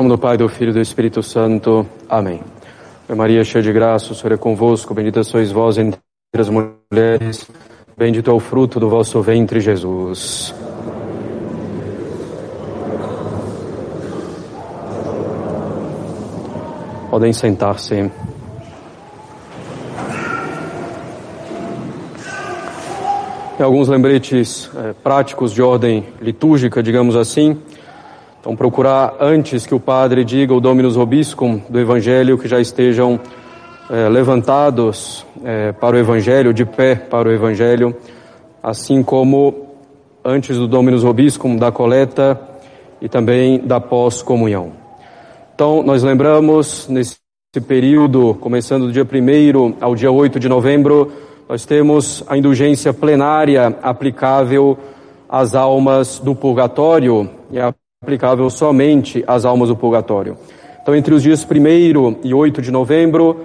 como do Pai, do Filho e do Espírito Santo. Amém. Maria, cheia de graça, o Senhor é convosco, bendita sois vós entre as mulheres, bendito é o fruto do vosso ventre, Jesus. Podem sentar-se. alguns lembretes é, práticos de ordem litúrgica, digamos assim. Então, procurar antes que o padre diga o Dominus Robiscum do Evangelho, que já estejam é, levantados é, para o Evangelho, de pé para o Evangelho, assim como antes do Dominus Robiscum da coleta e também da pós-comunhão. Então, nós lembramos nesse período, começando do dia 1 ao dia 8 de novembro, nós temos a indulgência plenária aplicável às almas do purgatório e a aplicável somente às almas do purgatório. Então, entre os dias 1 e 8 de novembro,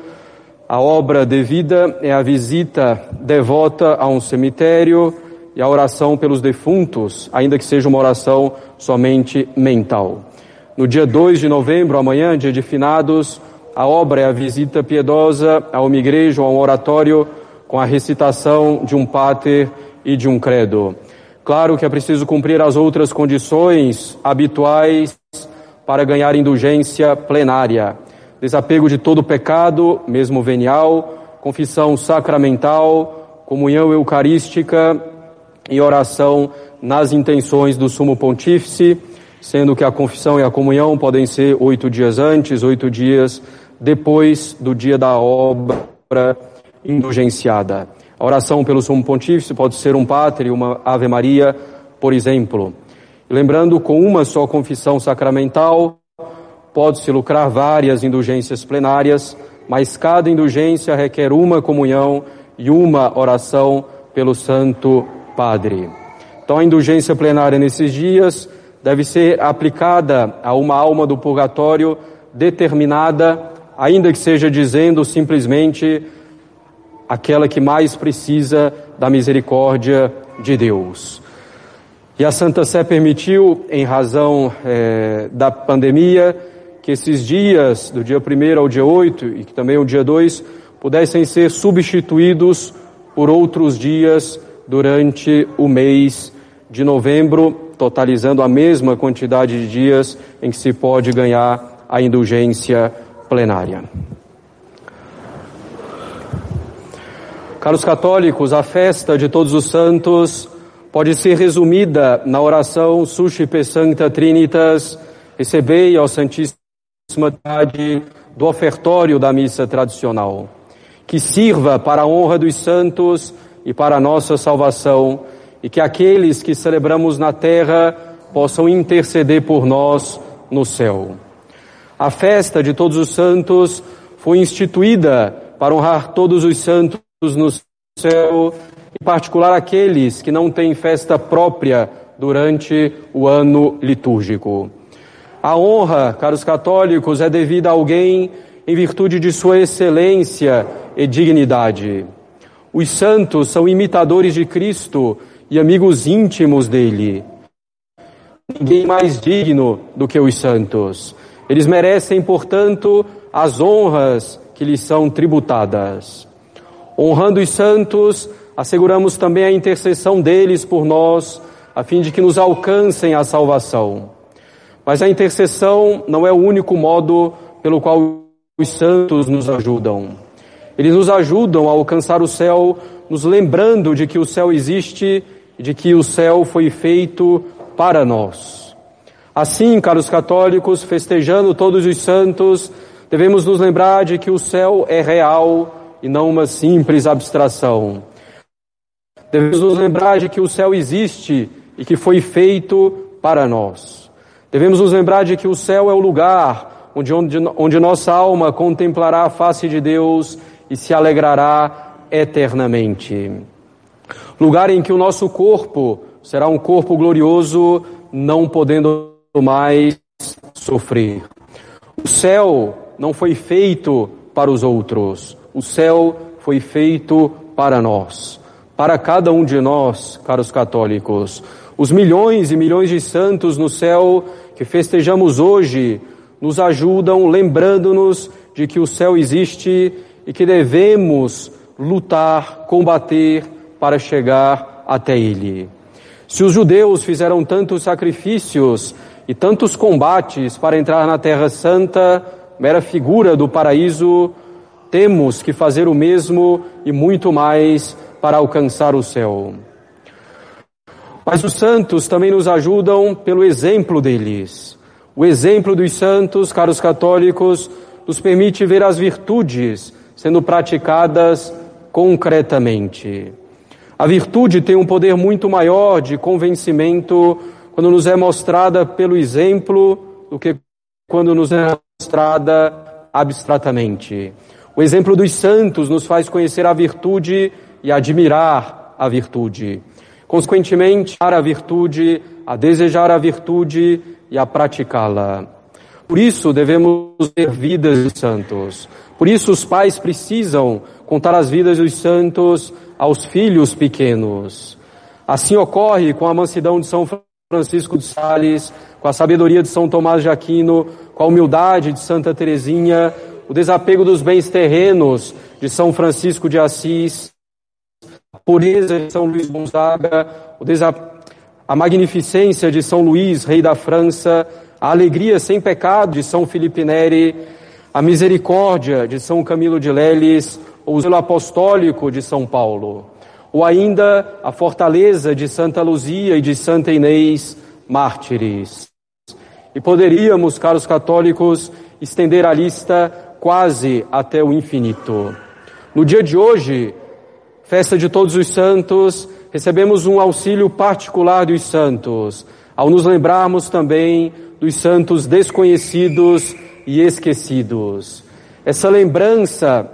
a obra devida é a visita devota a um cemitério e a oração pelos defuntos, ainda que seja uma oração somente mental. No dia 2 de novembro, amanhã, dia de finados, a obra é a visita piedosa a uma igreja ou a um oratório com a recitação de um pater e de um credo. Claro que é preciso cumprir as outras condições habituais para ganhar indulgência plenária. Desapego de todo pecado, mesmo venial, confissão sacramental, comunhão eucarística e oração nas intenções do sumo pontífice, sendo que a confissão e a comunhão podem ser oito dias antes, oito dias depois do dia da obra indulgenciada. A oração pelo sumo pontífice pode ser um Pátria, uma Ave Maria, por exemplo. Lembrando, com uma só confissão sacramental, pode-se lucrar várias indulgências plenárias, mas cada indulgência requer uma comunhão e uma oração pelo Santo Padre. Então, a indulgência plenária nesses dias deve ser aplicada a uma alma do purgatório determinada, ainda que seja dizendo simplesmente aquela que mais precisa da misericórdia de Deus. E a Santa Sé permitiu, em razão é, da pandemia, que esses dias, do dia 1 ao dia 8 e que também o dia 2, pudessem ser substituídos por outros dias durante o mês de novembro, totalizando a mesma quantidade de dias em que se pode ganhar a indulgência plenária. Caros católicos, a festa de Todos os Santos pode ser resumida na oração Suscipe Sancta Trinitas, recebei ao Santíssima Trindade do ofertório da missa tradicional, que sirva para a honra dos santos e para a nossa salvação, e que aqueles que celebramos na terra possam interceder por nós no céu. A festa de Todos os Santos foi instituída para honrar todos os santos no céu, em particular aqueles que não têm festa própria durante o ano litúrgico. A honra, caros católicos, é devida a alguém em virtude de sua excelência e dignidade. Os santos são imitadores de Cristo e amigos íntimos dele. Ninguém mais digno do que os santos. Eles merecem, portanto, as honras que lhes são tributadas. Honrando os santos, asseguramos também a intercessão deles por nós, a fim de que nos alcancem a salvação. Mas a intercessão não é o único modo pelo qual os santos nos ajudam. Eles nos ajudam a alcançar o céu, nos lembrando de que o céu existe e de que o céu foi feito para nós. Assim, caros católicos, festejando todos os santos, devemos nos lembrar de que o céu é real e não uma simples abstração. Devemos nos lembrar de que o céu existe e que foi feito para nós. Devemos nos lembrar de que o céu é o lugar onde, onde, onde nossa alma contemplará a face de Deus e se alegrará eternamente. Lugar em que o nosso corpo será um corpo glorioso, não podendo mais sofrer. O céu não foi feito para os outros. O céu foi feito para nós, para cada um de nós, caros católicos. Os milhões e milhões de santos no céu que festejamos hoje nos ajudam lembrando-nos de que o céu existe e que devemos lutar, combater para chegar até ele. Se os judeus fizeram tantos sacrifícios e tantos combates para entrar na Terra Santa, mera figura do paraíso, temos que fazer o mesmo e muito mais para alcançar o céu. Mas os santos também nos ajudam pelo exemplo deles. O exemplo dos santos, caros católicos, nos permite ver as virtudes sendo praticadas concretamente. A virtude tem um poder muito maior de convencimento quando nos é mostrada pelo exemplo do que quando nos é mostrada abstratamente. O exemplo dos santos nos faz conhecer a virtude e admirar a virtude. Consequentemente, a virtude, a desejar a virtude e a praticá-la. Por isso devemos ter vidas de santos. Por isso os pais precisam contar as vidas dos santos aos filhos pequenos. Assim ocorre com a mansidão de São Francisco de Sales, com a sabedoria de São Tomás de Aquino, com a humildade de Santa Teresinha, o desapego dos bens terrenos de São Francisco de Assis, a pureza de São Luís Gonzaga, a magnificência de São Luís, rei da França, a alegria sem pecado de São Felipe Neri, a misericórdia de São Camilo de Leles, ou o zelo apostólico de São Paulo, ou ainda a fortaleza de Santa Luzia e de Santa Inês, mártires. E poderíamos, caros católicos, estender a lista quase até o infinito. No dia de hoje, festa de todos os santos, recebemos um auxílio particular dos santos, ao nos lembrarmos também dos santos desconhecidos e esquecidos. Essa lembrança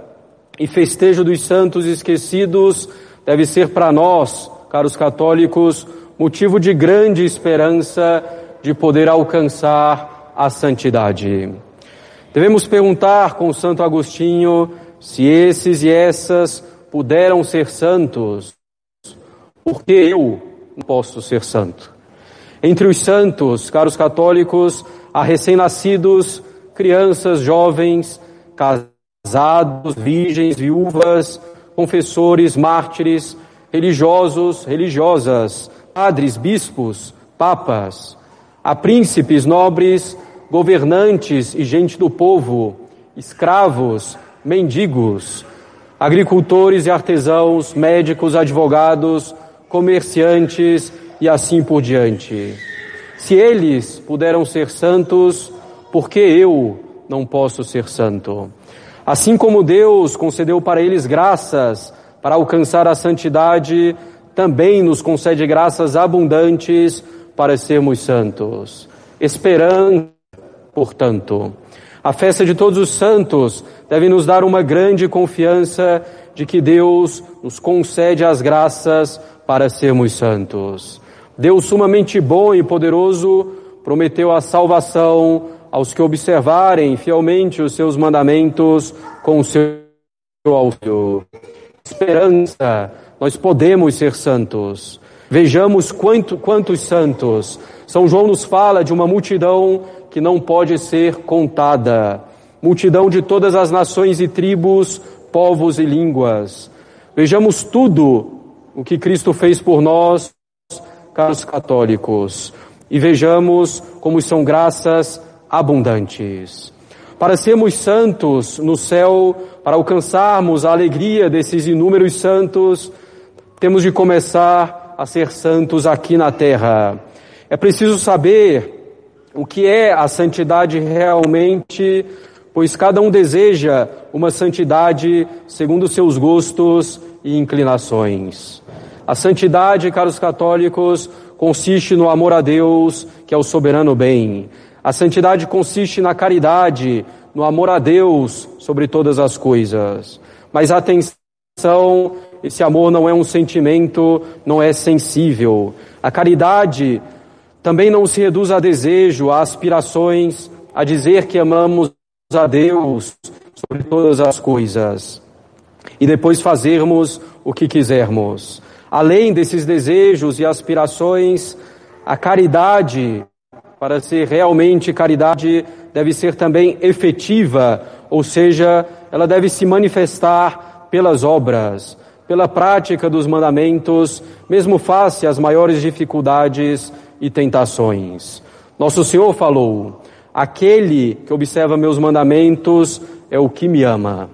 e festejo dos santos esquecidos deve ser para nós, caros católicos, motivo de grande esperança de poder alcançar a santidade. Devemos perguntar com Santo Agostinho se esses e essas puderam ser santos, por que eu não posso ser santo? Entre os santos, caros católicos, há recém-nascidos, crianças, jovens, casados, virgens, viúvas, confessores, mártires, religiosos, religiosas, padres, bispos, papas, Há príncipes, nobres, governantes e gente do povo, escravos, mendigos, agricultores e artesãos, médicos, advogados, comerciantes e assim por diante. Se eles puderam ser santos, por que eu não posso ser santo? Assim como Deus concedeu para eles graças para alcançar a santidade, também nos concede graças abundantes para sermos santos. Esperando, portanto, a festa de todos os santos deve nos dar uma grande confiança de que Deus nos concede as graças para sermos santos. Deus sumamente bom e poderoso prometeu a salvação aos que observarem fielmente os seus mandamentos com o seu auxílio. Esperança, nós podemos ser santos. Vejamos quanto, quantos santos. São João nos fala de uma multidão que não pode ser contada. Multidão de todas as nações e tribos, povos e línguas. Vejamos tudo o que Cristo fez por nós, caros católicos. E vejamos como são graças abundantes. Para sermos santos no céu, para alcançarmos a alegria desses inúmeros santos, temos de começar a ser santos aqui na terra. É preciso saber o que é a santidade realmente, pois cada um deseja uma santidade segundo seus gostos e inclinações. A santidade, caros católicos, consiste no amor a Deus, que é o soberano bem. A santidade consiste na caridade, no amor a Deus sobre todas as coisas. Mas atenção esse amor não é um sentimento, não é sensível. A caridade também não se reduz a desejo, a aspirações, a dizer que amamos a Deus sobre todas as coisas e depois fazermos o que quisermos. Além desses desejos e aspirações, a caridade, para ser realmente caridade, deve ser também efetiva, ou seja, ela deve se manifestar pelas obras, pela prática dos mandamentos, mesmo face às maiores dificuldades e tentações. Nosso Senhor falou: Aquele que observa meus mandamentos é o que me ama.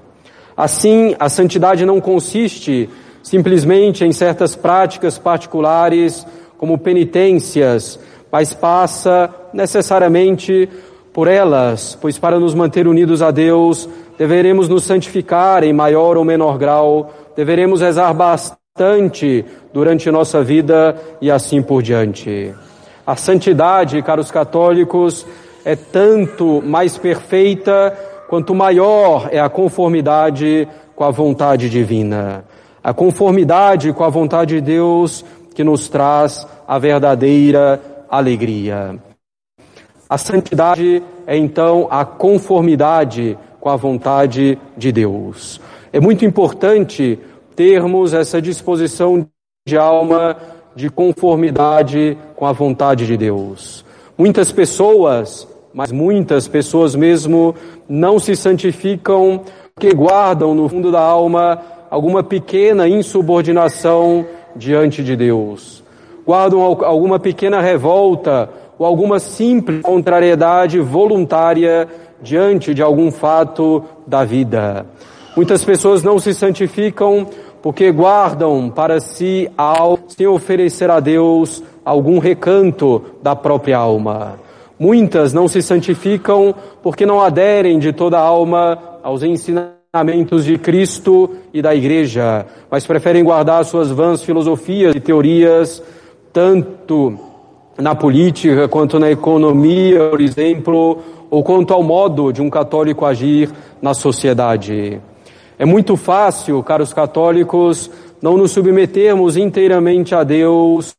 Assim, a santidade não consiste simplesmente em certas práticas particulares, como penitências, mas passa necessariamente por elas, pois para nos manter unidos a Deus, deveremos nos santificar em maior ou menor grau, deveremos rezar bastante durante nossa vida e assim por diante. A santidade, caros católicos, é tanto mais perfeita quanto maior é a conformidade com a vontade divina. A conformidade com a vontade de Deus que nos traz a verdadeira alegria. A santidade é então a conformidade com a vontade de Deus. É muito importante termos essa disposição de alma de conformidade com a vontade de Deus. Muitas pessoas, mas muitas pessoas mesmo, não se santificam porque guardam no fundo da alma alguma pequena insubordinação diante de Deus. Guardam alguma pequena revolta ou alguma simples contrariedade voluntária diante de algum fato da vida. Muitas pessoas não se santificam porque guardam para si ao sem oferecer a Deus algum recanto da própria alma. Muitas não se santificam porque não aderem de toda alma aos ensinamentos de Cristo e da Igreja, mas preferem guardar suas vãs filosofias e teorias, tanto na política, quanto na economia, por exemplo, ou quanto ao modo de um católico agir na sociedade. É muito fácil, caros católicos, não nos submetermos inteiramente a Deus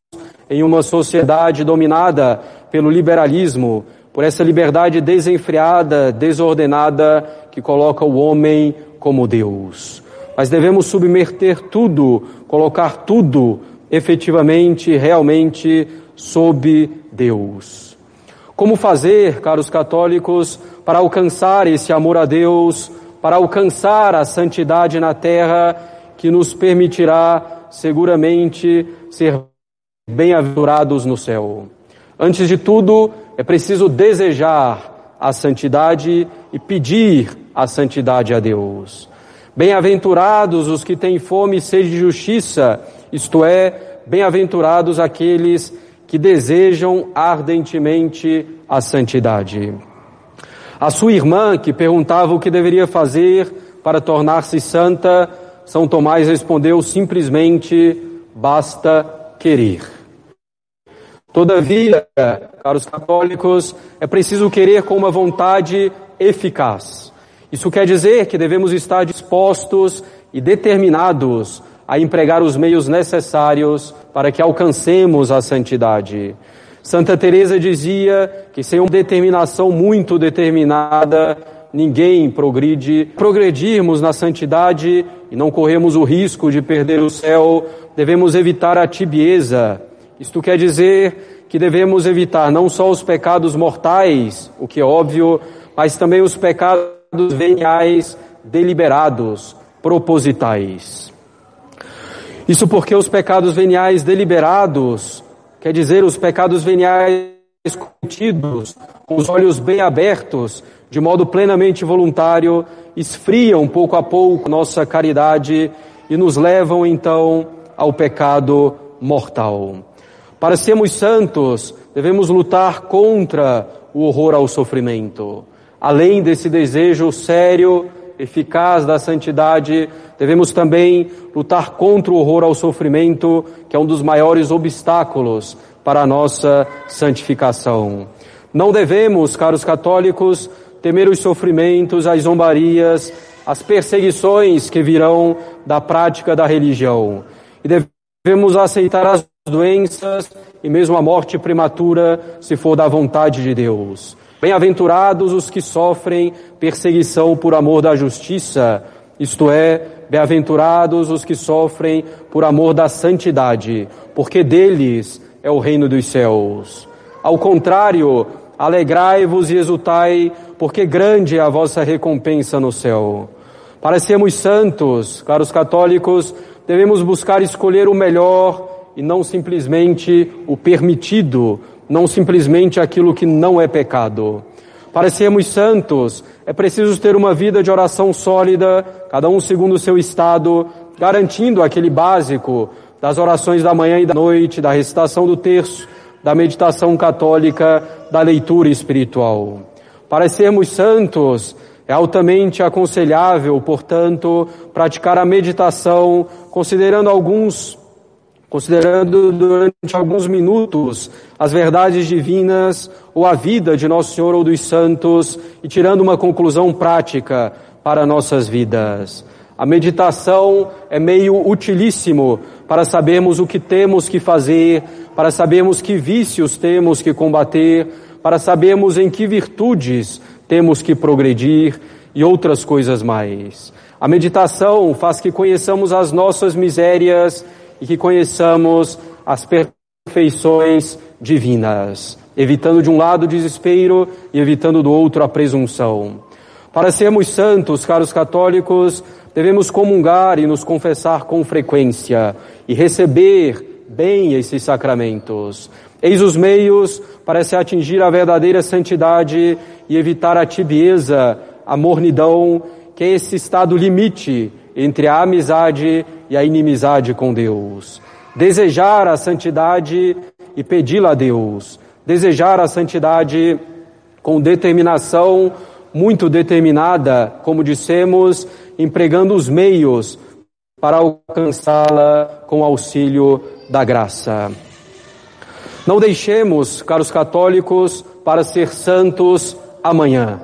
em uma sociedade dominada pelo liberalismo, por essa liberdade desenfreada, desordenada que coloca o homem como Deus. Mas devemos submeter tudo, colocar tudo efetivamente, realmente sob Deus. Como fazer, caros católicos, para alcançar esse amor a Deus, para alcançar a santidade na terra que nos permitirá seguramente ser bem-aventurados no céu? Antes de tudo, é preciso desejar a santidade e pedir a santidade a Deus. Bem-aventurados os que têm fome e sede de justiça, isto é, bem-aventurados aqueles que desejam ardentemente a santidade. A sua irmã, que perguntava o que deveria fazer para tornar-se santa, São Tomás respondeu simplesmente: basta querer. Todavia, caros católicos, é preciso querer com uma vontade eficaz. Isso quer dizer que devemos estar dispostos e determinados a empregar os meios necessários para que alcancemos a santidade. Santa Teresa dizia que sem uma determinação muito determinada, ninguém progride. Progredirmos na santidade e não corremos o risco de perder o céu, devemos evitar a tibieza. Isto quer dizer que devemos evitar não só os pecados mortais, o que é óbvio, mas também os pecados veniais deliberados, propositais. Isso porque os pecados veniais deliberados, quer dizer, os pecados veniais cometidos, com os olhos bem abertos, de modo plenamente voluntário, esfriam pouco a pouco nossa caridade e nos levam então ao pecado mortal. Para sermos santos, devemos lutar contra o horror ao sofrimento. Além desse desejo sério eficaz da santidade, devemos também lutar contra o horror ao sofrimento, que é um dos maiores obstáculos para a nossa santificação. Não devemos, caros católicos, temer os sofrimentos, as zombarias, as perseguições que virão da prática da religião. E devemos aceitar as doenças e mesmo a morte prematura, se for da vontade de Deus. Bem-aventurados os que sofrem perseguição por amor da justiça, isto é, bem-aventurados os que sofrem por amor da santidade, porque deles é o reino dos céus. Ao contrário, alegrai-vos e exultai, porque grande é a vossa recompensa no céu. Para sermos santos, caros católicos, devemos buscar escolher o melhor e não simplesmente o permitido, não simplesmente aquilo que não é pecado. Para sermos santos, é preciso ter uma vida de oração sólida, cada um segundo o seu estado, garantindo aquele básico das orações da manhã e da noite, da recitação do terço, da meditação católica, da leitura espiritual. Para sermos santos, é altamente aconselhável, portanto, praticar a meditação, considerando alguns considerando durante alguns minutos as verdades divinas ou a vida de Nosso Senhor ou dos santos e tirando uma conclusão prática para nossas vidas. A meditação é meio utilíssimo para sabermos o que temos que fazer, para sabermos que vícios temos que combater, para sabermos em que virtudes temos que progredir e outras coisas mais. A meditação faz que conheçamos as nossas misérias e que conheçamos as perfeições divinas, evitando de um lado o desespero e evitando do outro a presunção. Para sermos santos, caros católicos, devemos comungar e nos confessar com frequência e receber bem esses sacramentos. Eis os meios para se atingir a verdadeira santidade e evitar a tibieza, a mornidão, que é esse estado limite entre a amizade e a inimizade com Deus. Desejar a santidade e pedi-la a Deus. Desejar a santidade com determinação muito determinada, como dissemos, empregando os meios para alcançá-la com auxílio da graça. Não deixemos, caros católicos, para ser santos amanhã.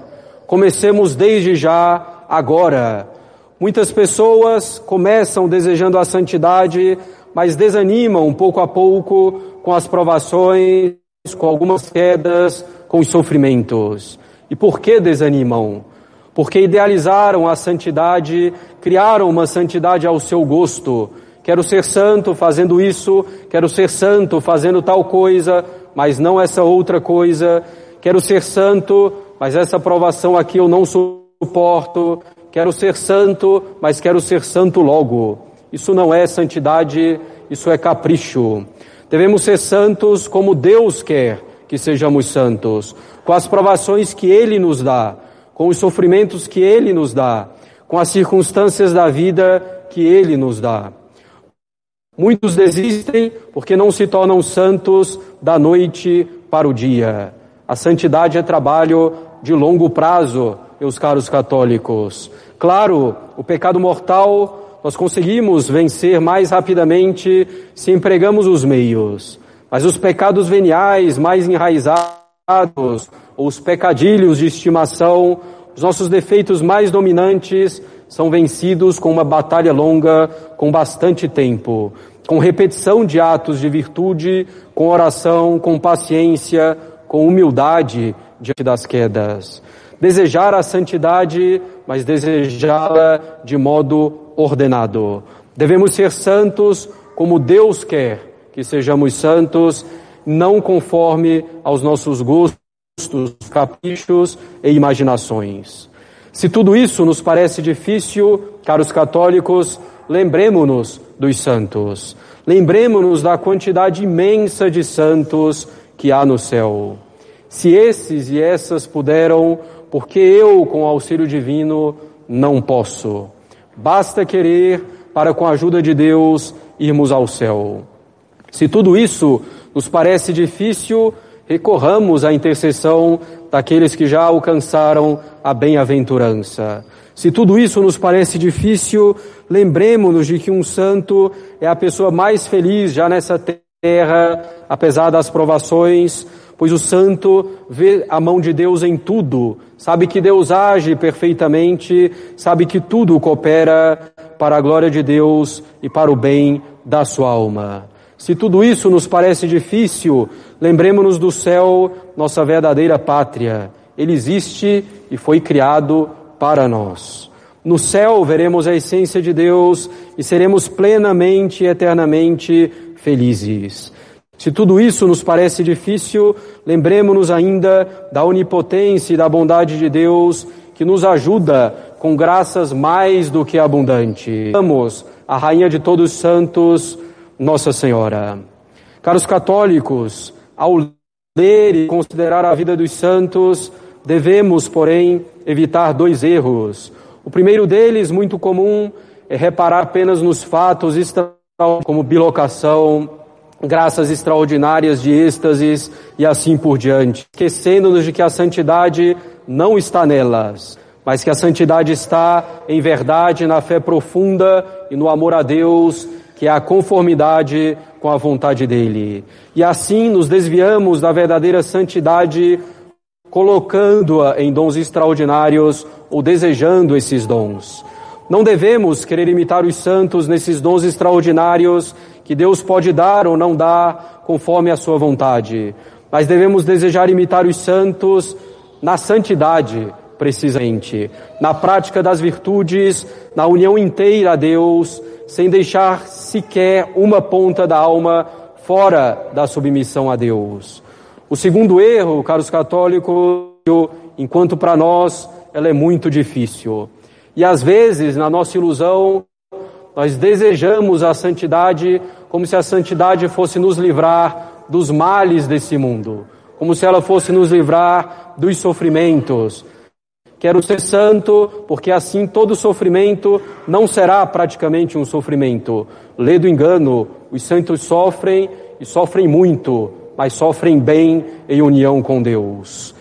Comecemos desde já, agora. Muitas pessoas começam desejando a santidade, mas desanimam pouco a pouco com as provações, com algumas quedas, com os sofrimentos. E por que desanimam? Porque idealizaram a santidade, criaram uma santidade ao seu gosto, Quero ser santo fazendo isso, quero ser santo fazendo tal coisa, mas não essa outra coisa. Quero ser santo, mas essa provação aqui eu não suporto. Quero ser santo, mas quero ser santo logo. Isso não é santidade, isso é capricho. Devemos ser santos como Deus quer que sejamos santos, com as provações que Ele nos dá, com os sofrimentos que Ele nos dá, com as circunstâncias da vida que Ele nos dá. Muitos desistem porque não se tornam santos da noite para o dia. A santidade é trabalho de longo prazo, meus caros católicos. Claro, o pecado mortal nós conseguimos vencer mais rapidamente se empregamos os meios. Mas os pecados veniais mais enraizados, ou os pecadilhos de estimação, os nossos defeitos mais dominantes, são vencidos com uma batalha longa, com bastante tempo, com repetição de atos de virtude, com oração, com paciência, com humildade diante das quedas. Desejar a santidade, mas desejá-la de modo ordenado. Devemos ser santos como Deus quer que sejamos santos, não conforme aos nossos gostos, caprichos e imaginações. Se tudo isso nos parece difícil, caros católicos, lembremos-nos dos santos. Lembremos-nos da quantidade imensa de santos que há no céu. Se esses e essas puderam, porque eu, com auxílio divino, não posso. Basta querer para, com a ajuda de Deus, irmos ao céu. Se tudo isso nos parece difícil, recorramos à intercessão daqueles que já alcançaram a bem-aventurança. Se tudo isso nos parece difícil, lembremos-nos de que um santo é a pessoa mais feliz já nessa terra, apesar das provações, pois o santo vê a mão de Deus em tudo, sabe que Deus age perfeitamente, sabe que tudo coopera para a glória de Deus e para o bem da sua alma. Se tudo isso nos parece difícil, lembremos-nos do céu, nossa verdadeira pátria. Ele existe e foi criado para nós. No céu veremos a essência de Deus e seremos plenamente e eternamente felizes. Se tudo isso nos parece difícil, lembremos-nos ainda da onipotência e da bondade de Deus que nos ajuda com graças mais do que abundantes. Vamos a Rainha de todos os santos, Nossa Senhora. Caros católicos, ao ler e considerar a vida dos santos, devemos, porém, evitar dois erros. O primeiro deles, muito comum, é reparar apenas nos fatos como bilocação, graças extraordinárias de êxtases e assim por diante, esquecendo-nos de que a santidade não está nelas, mas que a santidade está em verdade na fé profunda e no amor a Deus, que é a conformidade com a vontade dele. E assim nos desviamos da verdadeira santidade, colocando-a em dons extraordinários ou desejando esses dons. Não devemos querer imitar os santos nesses dons extraordinários que Deus pode dar ou não dar conforme a sua vontade, mas devemos desejar imitar os santos na santidade, precisamente, na prática das virtudes, na união inteira a Deus, sem deixar sequer uma ponta da alma fora da submissão a Deus. O segundo erro, caros católicos, enquanto para nós ela é muito difícil. E às vezes, na nossa ilusão, nós desejamos a santidade como se a santidade fosse nos livrar dos males desse mundo, como se ela fosse nos livrar dos sofrimentos. Quero ser santo, porque assim todo sofrimento não será praticamente um sofrimento. Lê do engano, os santos sofrem e sofrem muito, mas sofrem bem em união com Deus.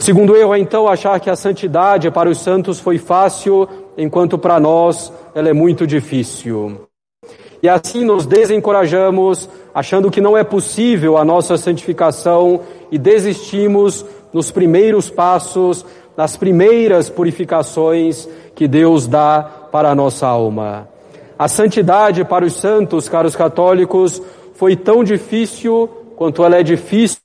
Segundo erro é então achar que a santidade para os santos foi fácil, enquanto para nós ela é muito difícil. E assim nos desencorajamos, achando que não é possível a nossa santificação e desistimos nos primeiros passos, nas primeiras purificações que Deus dá para a nossa alma. A santidade para os santos, caros católicos, foi tão difícil quanto ela é difícil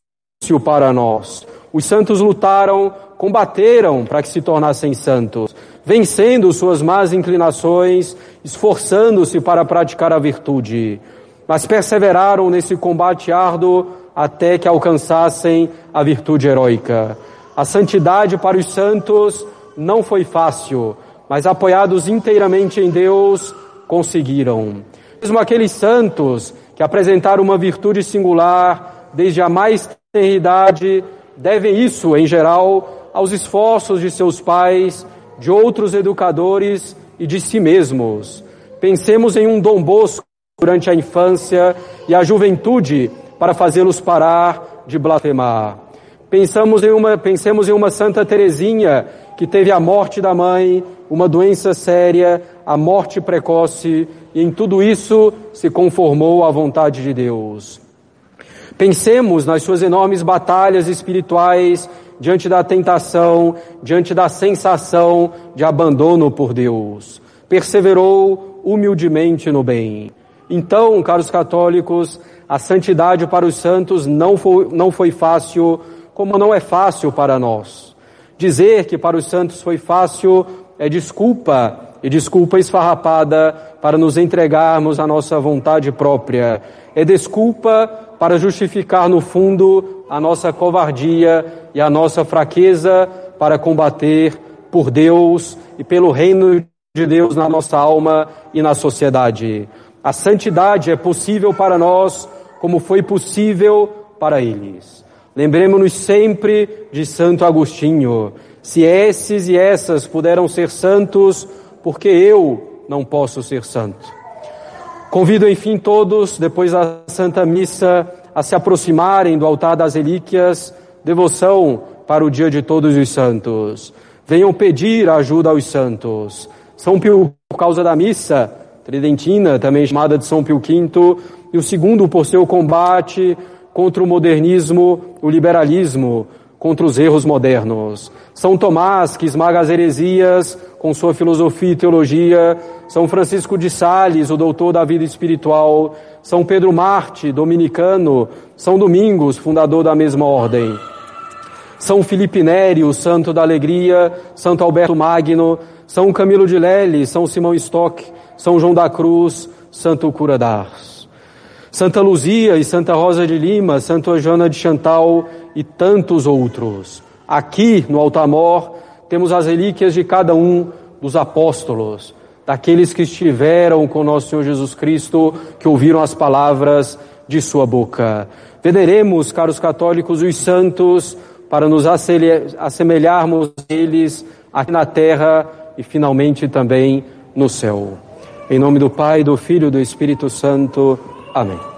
para nós. Os santos lutaram, combateram para que se tornassem santos, vencendo suas más inclinações, esforçando-se para praticar a virtude, mas perseveraram nesse combate árduo até que alcançassem a virtude heróica. A santidade para os santos não foi fácil, mas apoiados inteiramente em Deus, conseguiram. Mesmo aqueles santos que apresentaram uma virtude singular desde a mais tenra idade, devem isso, em geral, aos esforços de seus pais, de outros educadores e de si mesmos. Pensemos em um Dom Bosco durante a infância e a juventude para fazê-los parar de blasfemar. Pensamos em uma, pensemos em uma Santa Teresinha que teve a morte da mãe, uma doença séria, a morte precoce, e em tudo isso se conformou à vontade de Deus. Pensemos nas suas enormes batalhas espirituais diante da tentação, diante da sensação de abandono por Deus. Perseverou humildemente no bem. Então, caros católicos, a santidade para os santos não foi, não foi fácil, como não é fácil para nós. Dizer que para os santos foi fácil é desculpa, e desculpa esfarrapada para nos entregarmos à nossa vontade própria. É desculpa para justificar no fundo a nossa covardia e a nossa fraqueza para combater por Deus e pelo reino de Deus na nossa alma e na sociedade. A santidade é possível para nós como foi possível para eles. Lembremos-nos sempre de Santo Agostinho. Se esses e essas puderam ser santos, porque eu não posso ser santo? Convido, enfim, todos, depois da Santa Missa, a se aproximarem do altar das relíquias, devoção para o dia de todos os santos. Venham pedir ajuda aos santos. São Pio, por causa da missa tridentina, também chamada de São Pio V, e o segundo por seu combate contra o modernismo, o liberalismo, contra os erros modernos. São Tomás, que esmaga as heresias com sua filosofia e teologia. São Francisco de Sales, o doutor da vida espiritual. São Pedro Marte, dominicano. São Domingos, fundador da mesma ordem. São Filipe Neri, o santo da alegria. Santo Alberto Magno. São Camilo de Lely, São Simão Stock. São João da Cruz, Santo Cura d'Ars. Santa Luzia e Santa Rosa de Lima, Santa Joana de Chantal e tantos outros. Aqui no Altamor temos as relíquias de cada um dos apóstolos, daqueles que estiveram com nosso Senhor Jesus Cristo, que ouviram as palavras de sua boca. Veneremos, caros católicos, os santos para nos assemelharmos a eles aqui na terra e finalmente também no céu. Em nome do Pai, do Filho e do Espírito Santo. Amém.